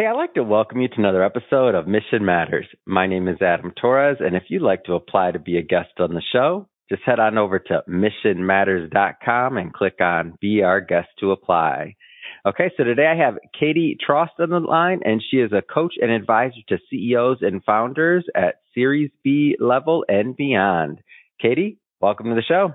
Hey, I'd like to welcome you to another episode of Mission Matters. My name is Adam Torres, and if you'd like to apply to be a guest on the show, just head on over to missionmatters.com and click on Be Our Guest to apply. Okay, so today I have Katy Trost on the line, and she is a coach and advisor to CEOs and founders at Series B level and beyond. Katy, welcome to the show.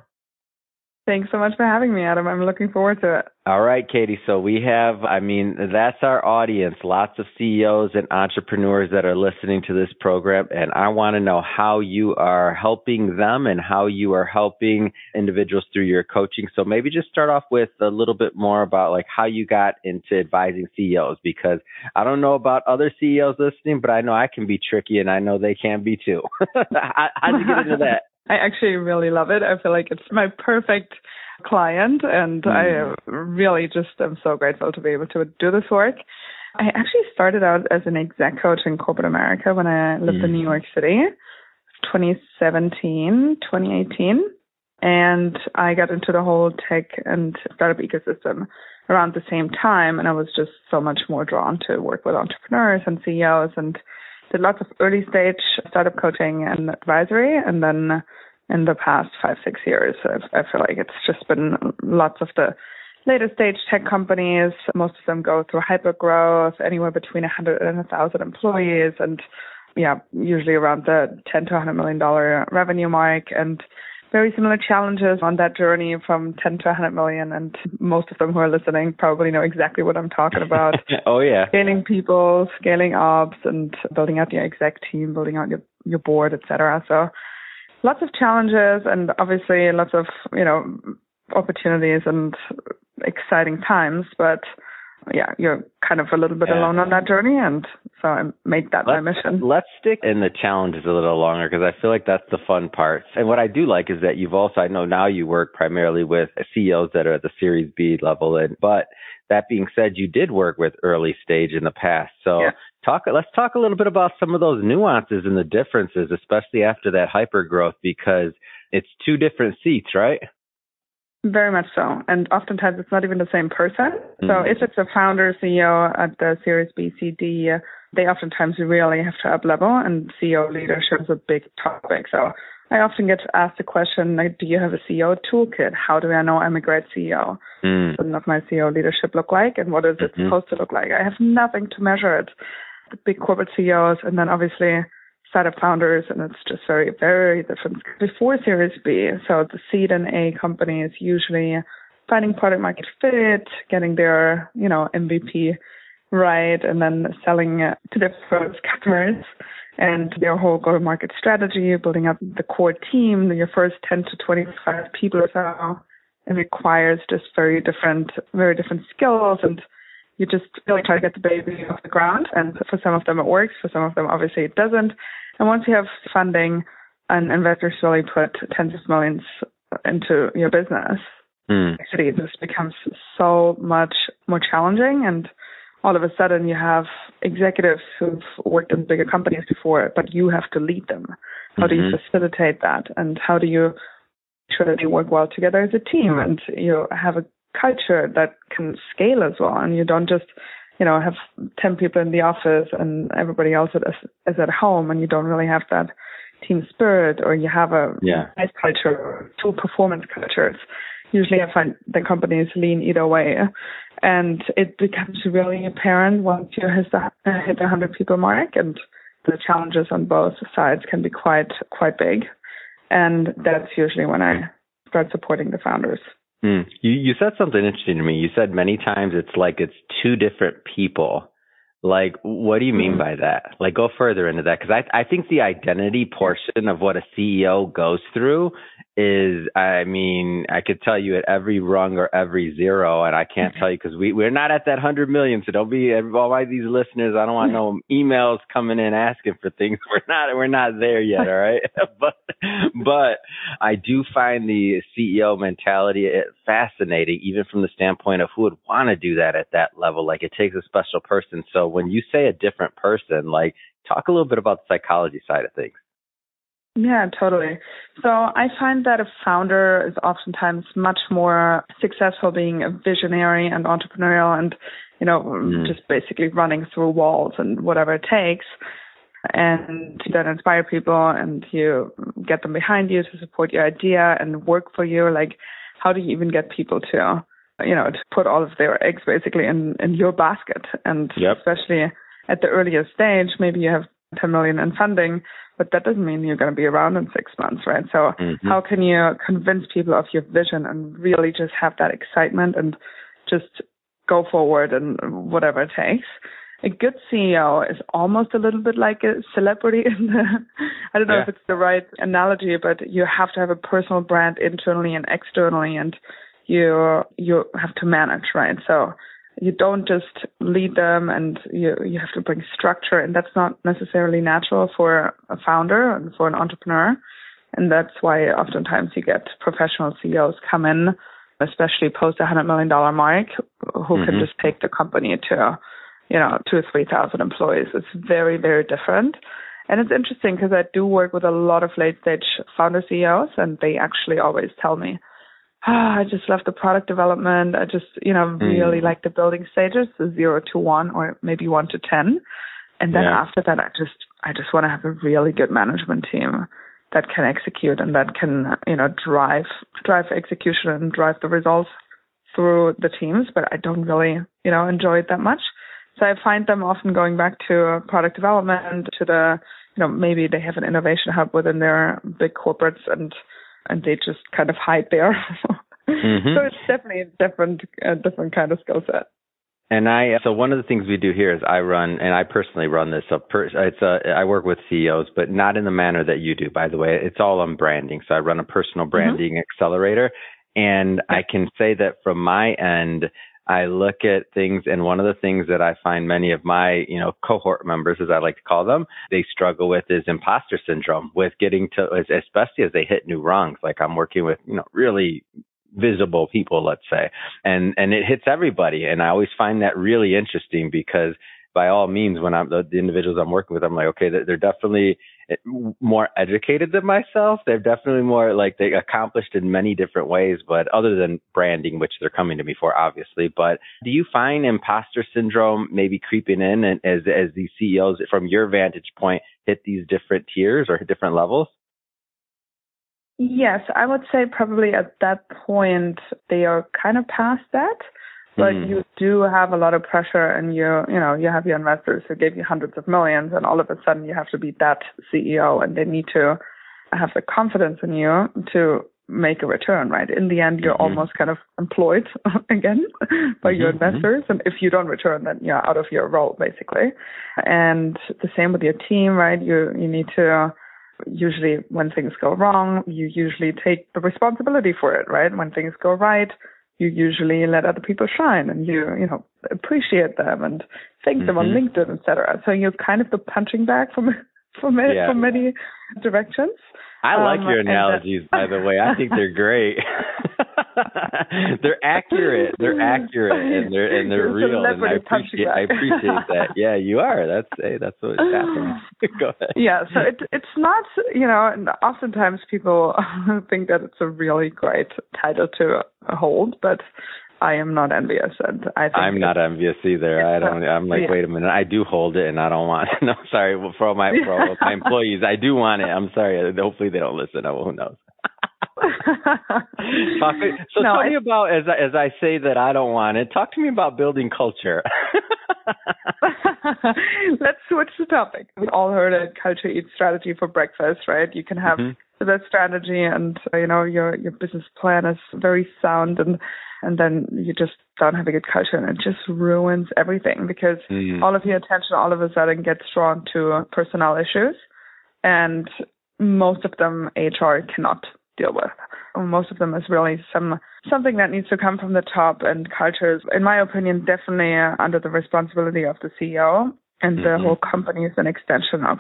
Thanks so much for having me, Adam. I'm looking forward to it. All right, Katy. So we have, I mean, that's our audience, lots of CEOs and entrepreneurs that are listening to this program. And I want to know how you are helping them and how you are helping individuals through your coaching. So maybe just start off with a little bit more about like how you got into advising CEOs, because I don't know about other CEOs listening, but I know I can be tricky and I know they can be too. how, how'd you get into that? I actually really love it. I feel like it's my perfect client and mm. I really just am so grateful to be able to do this work. I actually started out as an exec coach in corporate America when I lived mm. in New York City, 2017, 2018. And I got into the whole tech and startup ecosystem around the same time. And I was just so much more drawn to work with entrepreneurs and CEOs and did lots of early stage startup coaching and advisory. And then in the past five, six years, I feel like it's just been lots of the later stage tech companies. Most of them go through hyper growth, anywhere between 100 and 1,000 employees. And yeah, usually around the 10 to 100 million dollar revenue mark. And very similar challenges on that journey from 10 to 100 million. And most of them who are listening probably know exactly what I'm talking about. oh, yeah. Scaling people, scaling ops, and building out your exec team, building out your, your board, etc. So lots of challenges and obviously lots of, you know, opportunities and exciting times. But yeah, you're kind of a little bit yeah. alone on that journey, and so I made that let's, my mission. Let's stick in the challenges a little longer because I feel like that's the fun part. And what I do like is that you've also, I know now you work primarily with CEOs that are at the Series B level, and but that being said, you did work with early stage in the past. So yeah. talk, let's talk a little bit about some of those nuances and the differences, especially after that hyper growth, because it's two different seats, right? Very much so. And oftentimes it's not even the same person. Mm-hmm. So if it's a founder CEO at the Series B, C, D, they oftentimes really have to up level and CEO leadership is a big topic. So I often get asked the question, like, do you have a CEO toolkit? How do I know I'm a great CEO? Mm. What does my CEO leadership look like and what is it mm-hmm. supposed to look like? I have nothing to measure it. The big corporate CEOs and then obviously startup founders, and it's just very, very different. Before Series B, so the seed and A company is usually finding product market fit, getting their, you know, MVP right, and then selling to their first customers and their whole go-to-market strategy, building up the core team, your first 10 to 25 people or so. It requires just very different, very different skills and you just really try to get the baby off the ground. And for some of them it works, for some of them obviously it doesn't. And once you have funding and investors really put tens of millions into your business, mm. actually this becomes so much more challenging and all of a sudden you have executives who've worked in bigger companies before, but you have to lead them. How mm-hmm. do you mm-hmm. facilitate that? And how do you ensure that you work well together as a team and you have a culture that can scale as well? And you don't just you know, have 10 people in the office and everybody else is, is at home and you don't really have that team spirit or you have a yeah. nice culture two performance cultures. Usually I find the companies lean either way and it becomes really apparent once you hit the, hit the 100 people mark and the challenges on both sides can be quite, quite big. And that's usually when I start supporting the founders. Mm. You you said something interesting to me. You said many times it's like it's two different people. Like, what do you mean mm. by that? Like, go further into that because I I think the identity portion of what a CEO goes through is, I mean, I could tell you at every rung or every zero, and I can't tell you because we we're not at that hundred million. So don't be all my these listeners. I don't want no emails coming in asking for things. We're not we're not there yet. All right, but but I do find the CEO mentality eh, fascinating, even from the standpoint of who would want to do that at that level. Like it takes a special person. So when you say a different person, like talk a little bit about the psychology side of things. Yeah, totally. So I find that a founder is oftentimes much more successful being a visionary and entrepreneurial and, you know, mm. just basically running through walls and whatever it takes. And you then inspire people and you get them behind you to support your idea and work for you. Like, how do you even get people to, you know, to put all of their eggs basically in, in your basket? And yep. especially at the earliest stage, maybe you have 10 million in funding, but that doesn't mean you're going to be around in six months, right? So mm-hmm. how can you convince people of your vision and really just have that excitement and just go forward and whatever it takes? A good CEO is almost a little bit like a celebrity in the, I don't know yeah. if it's the right analogy, but you have to have a personal brand internally and externally and you, you have to manage, right? So you don't just lead them and you you have to bring structure and that's not necessarily natural for a founder and for an entrepreneur. And that's why oftentimes you get professional CEOs come in especially post a hundred million dollar mark who mm-hmm. can just take the company to you know two or three thousand employees. It's very very different. And it's interesting because I do work with a lot of late stage founder CEOs and they actually always tell me ah, I just love the product development. I just, you know, really mm. like the building stages, the zero to one or maybe one to 10. And then yeah. after that, I just, I just want to have a really good management team that can execute and that can, you know, drive, drive execution and drive the results through the teams. But I don't really, you know, enjoy it that much. So I find them often going back to product development, to the, you know, maybe they have an innovation hub within their big corporates and and they just kind of hide there. mm-hmm. So it's definitely a different, a different kind of skill set. And I, so one of the things we do here is I run, and I personally run this. So per, it's a, I work with CEOs, but not in the manner that you do. By the way, it's all on branding. So I run a personal mm-hmm. branding mm-hmm. accelerator, and I can say that from my end, I look at things, and one of the things that I find many of my, you know, cohort members, as I like to call them, they struggle with is imposter syndrome with getting to, especially as they hit new rungs. Like I'm working with, you know, really visible people, let's say, and and it hits everybody. And I always find that really interesting because by all means, when I'm the, the individuals I'm working with, I'm like, okay, they're, definitely eh, more educated than myself. They're definitely more like they accomplished in many different ways, but other than branding, which they're coming to me for, obviously. But do you find imposter syndrome maybe creeping in and as as these CEOs from your vantage point hit these different tiers or different levels? Yes, I would say probably at that point they are kind of past that but mm. you do have a lot of pressure and you you know you have your investors who gave you hundreds of millions and all of a sudden you have to be that ceo and they need to have the confidence in you to make a return right in the end you're mm-hmm. almost kind of employed again by mm-hmm. your mm-hmm. investors and if you don't return then you're out of your role basically and the same with your team right you you need to usually when things go wrong you usually take the responsibility for it right when things go right you usually let other people shine and you you know appreciate them and thank mm-hmm. them on mm-hmm. LinkedIn, etc. So you're kind of the punching bag from from yeah. from many directions. I like um, your analogies, by the way. I think they're great. they're accurate. They're accurate, and they're and they're real. And I appreciate I appreciate that. Yeah, you are. That's hey, that's what happens. Ah. Go ahead. Yeah, so it it's not you know, and oftentimes people think that it's a really great title to hold, but I am not envious, and I think I'm not envious either. I don't. I'm like, yeah. wait a minute. I do hold it, and I don't want. It. No, sorry for all my for all my employees. I do want it. I'm sorry. Hopefully, they don't listen. Oh, who knows? so no, tell me about as I, as I say that I don't want it. Talk to me about building culture. Let's switch the topic. We all heard a culture eats strategy for breakfast, right? You can have mm-hmm. that strategy, and you know your your business plan is very sound and and then you just don't have a good culture and it just ruins everything because mm. all of your attention all of a sudden gets drawn to personnel issues and most of them HR cannot deal with. Most of them is really some something that needs to come from the top and culture is, in my opinion, definitely under the responsibility of the CEO and mm-hmm. the whole company is an extension of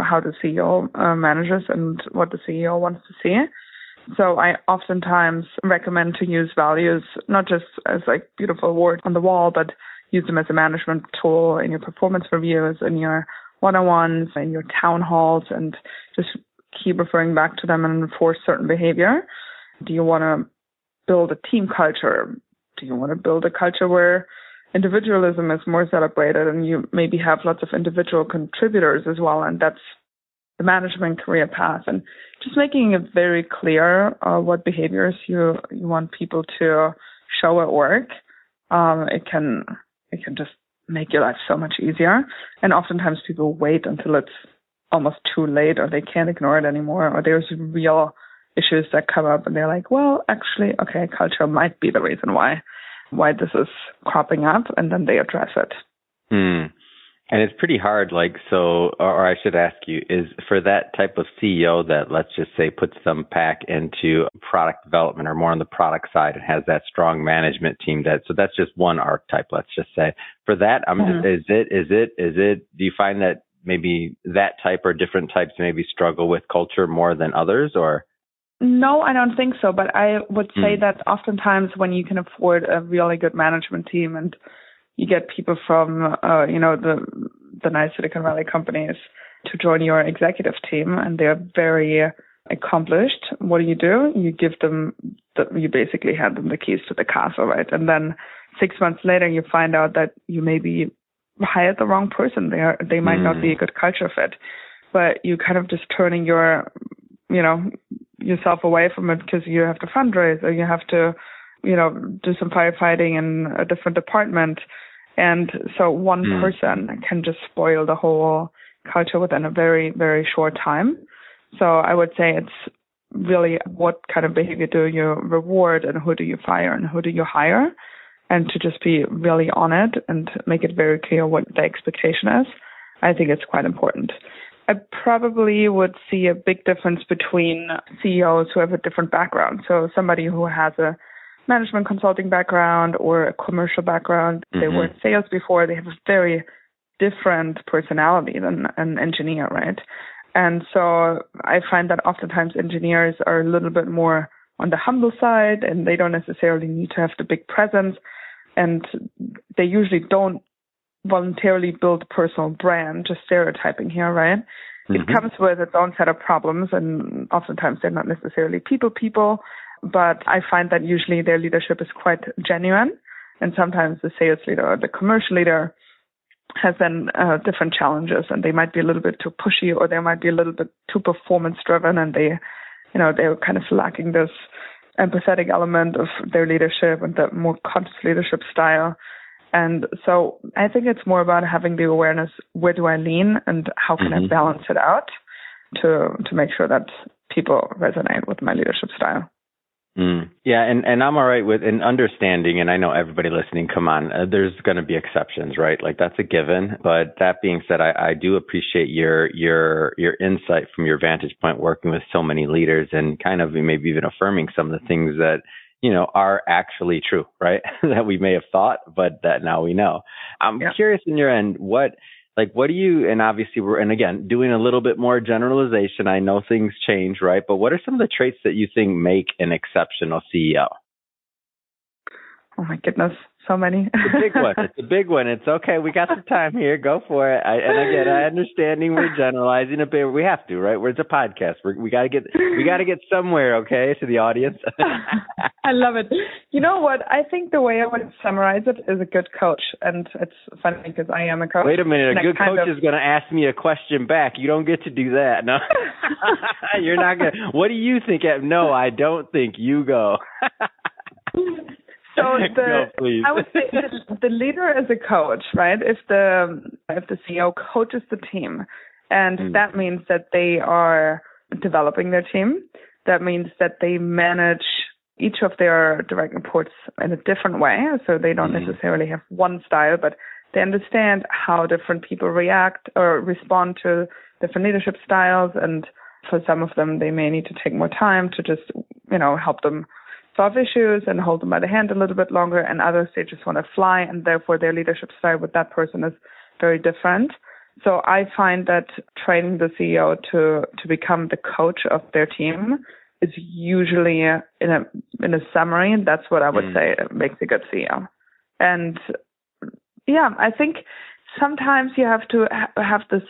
how the CEO uh, manages and what the CEO wants to see. So I oftentimes recommend to use values not just as like beautiful words on the wall, but use them as a management tool in your performance reviews, in your one-on-ones, in your town halls, and just keep referring back to them and enforce certain behavior? Do you want to build a team culture? Do you want to build a culture where individualism is more celebrated and you maybe have lots of individual contributors as well? And that's the management career path and just making it very clear uh, what behaviors you, you want people to show at work. Um, it can, it can just make your life so much easier. And oftentimes people wait until it's almost too late or they can't ignore it anymore or there's real issues that come up and they're like, well, actually, okay, culture might be the reason why why this is cropping up and then they address it. Hmm. And it's pretty hard, like, so, or I should ask you, is for that type of CEO that, let's just say, puts them back into product development or more on the product side and has that strong management team that, so that's just one archetype, let's just say. For that, I'm mm-hmm. just, is it, is it, is it, do you find that maybe that type or different types maybe struggle with culture more than others or? No, I don't think so. But I would say mm. that oftentimes when you can afford a really good management team and you get people from, uh, you know, the the nice Silicon Valley companies to join your executive team, and they're very accomplished. What do you do? You give them, the, you basically hand them the keys to the castle, right? And then six months later, you find out that you maybe hired the wrong person. They they might mm. not be a good culture fit, but you kind of just turning your, you know, yourself away from it because you have to fundraise or you have to, you know, do some firefighting in a different department. And so one mm. person can just spoil the whole culture within a very, very short time. So I would say it's really what kind of behavior do you reward and who do you fire and who do you hire? And to just be really on it and make it very clear what the expectation is. I think it's quite important. I probably would see a big difference between CEOs who have a different background. So somebody who has a management consulting background or a commercial background, mm-hmm. they were in sales before, they have a very different personality than an engineer, right? And so I find that oftentimes engineers are a little bit more on the humble side and they don't necessarily need to have the big presence and they usually don't voluntarily build a personal brand, just stereotyping here, right? Mm-hmm. It comes with its own set of problems and oftentimes they're not necessarily people people, but I find that usually their leadership is quite genuine and sometimes the sales leader or the commercial leader has then uh, different challenges and they might be a little bit too pushy or they might be a little bit too performance driven and they, you know, they're kind of lacking this empathetic element of their leadership and the more conscious leadership style and so I think it's more about having the awareness where do I lean and how can mm-hmm. I balance it out to to make sure that people resonate with my leadership style. Mm. Yeah, and and I'm all right with an understanding, and I know everybody listening. Come on, uh, there's going to be exceptions, right? Like that's a given. But that being said, I, I do appreciate your your your insight from your vantage point, working with so many leaders, and kind of maybe even affirming some of the things that you know, are actually true, right? that we may have thought, but that now we know. I'm yeah. curious in your end, what, like, what do you, and obviously we're, and again, doing a little bit more generalization. I know things change, right? But what are some of the traits that you think make an exceptional CEO? Oh my goodness so many. it's a big one. It's a big one. It's okay. We got some time here. Go for it. I, and again, I understanding we're generalizing a bit. We have to, right? We're it's a podcast. We're, we got to get we got to get somewhere. Okay, to the audience. I love it. You know what? I think the way I would summarize it is a good coach, and it's funny because I am a coach. Wait a minute. A good coach of... is going to ask me a question back. You don't get to do that. No, you're not going. to What do you think? No, I don't think. You go. So the no, I would say the, the leader is a coach, right? If the if the CEO coaches the team, and mm. that means that they are developing their team. That means that they manage each of their direct reports in a different way, so they don't mm. necessarily have one style, but they understand how different people react or respond to different leadership styles, and for some of them, they may need to take more time to just you know help them solve issues and hold them by the hand a little bit longer, and others they just want to fly, and therefore their leadership style with that person is very different. So I find that training the CEO to to become the coach of their team is usually in a in a summary. And that's what I would mm. say makes a good CEO. And yeah, I think sometimes you have to ha- have this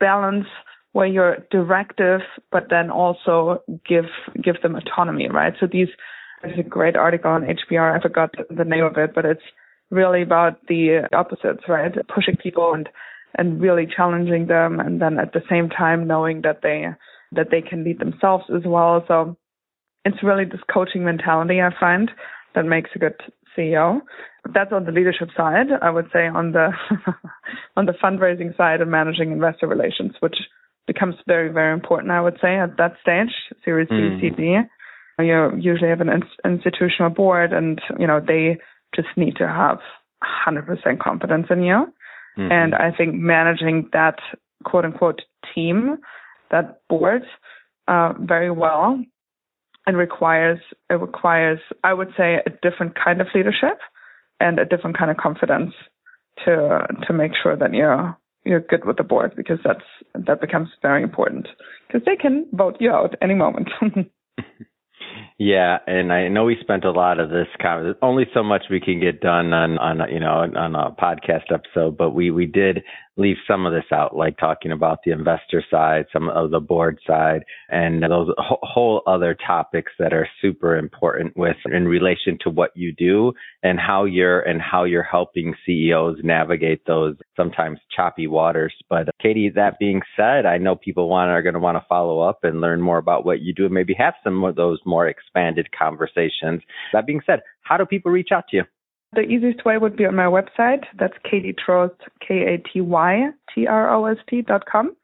balance where you're directive, but then also give give them autonomy, right? So these there's a great article on HBR. I forgot the name of it, but it's really about the opposites, right? Pushing people and and really challenging them, and then at the same time knowing that they that they can lead themselves as well. So it's really this coaching mentality I find that makes a good CEO. That's on the leadership side. I would say on the on the fundraising side and managing investor relations, which becomes very very important. I would say at that stage, Series mm. B, C, D. You usually have an institutional board, and you know they just need to have 100% confidence in you. Mm-hmm. And I think managing that quote unquote team, that board, uh, very well and requires it requires I would say a different kind of leadership and a different kind of confidence to to make sure that you're you're good with the board because that's that becomes very important because they can vote you out any moment. Yeah, and I know we spent a lot of this conversation. Only so much we can get done on on you know on a podcast episode, but we we did leave some of this out, like talking about the investor side, some of the board side, and those whole other topics that are super important with in relation to what you do and how you're and how you're helping CEOs navigate those sometimes choppy waters. But Katy, that being said, I know people want are going to want to follow up and learn more about what you do and maybe have some of those more expanded conversations. That being said, how do people reach out to you? The easiest way would be on my website. That's Katy Trost, K-A-T-Y-T-R-O-S-T dot com.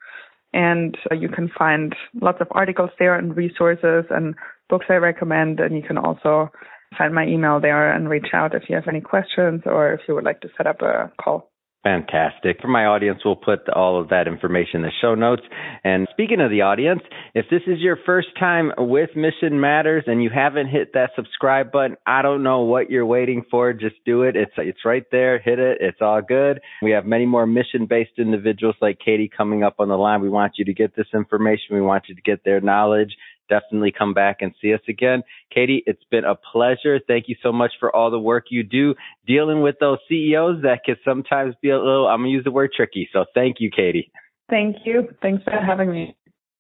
And uh, you can find lots of articles there and resources and books I recommend. And you can also find my email there and reach out if you have any questions or if you would like to set up a call. Fantastic. For my audience, we'll put all of that information in the show notes. And speaking of the audience, if this is your first time with Mission Matters and you haven't hit that subscribe button, I don't know what you're waiting for. Just do it. It's it's right there. Hit it. It's all good. We have many more mission-based individuals like Katy coming up on the line. We want you to get this information. We want you to get their knowledge definitely come back and see us again. Katy, it's been a pleasure. Thank you so much for all the work you do dealing with those CEOs that can sometimes be a little, I'm going to use the word tricky. So thank you, Katy. Thank you. Thanks for having me.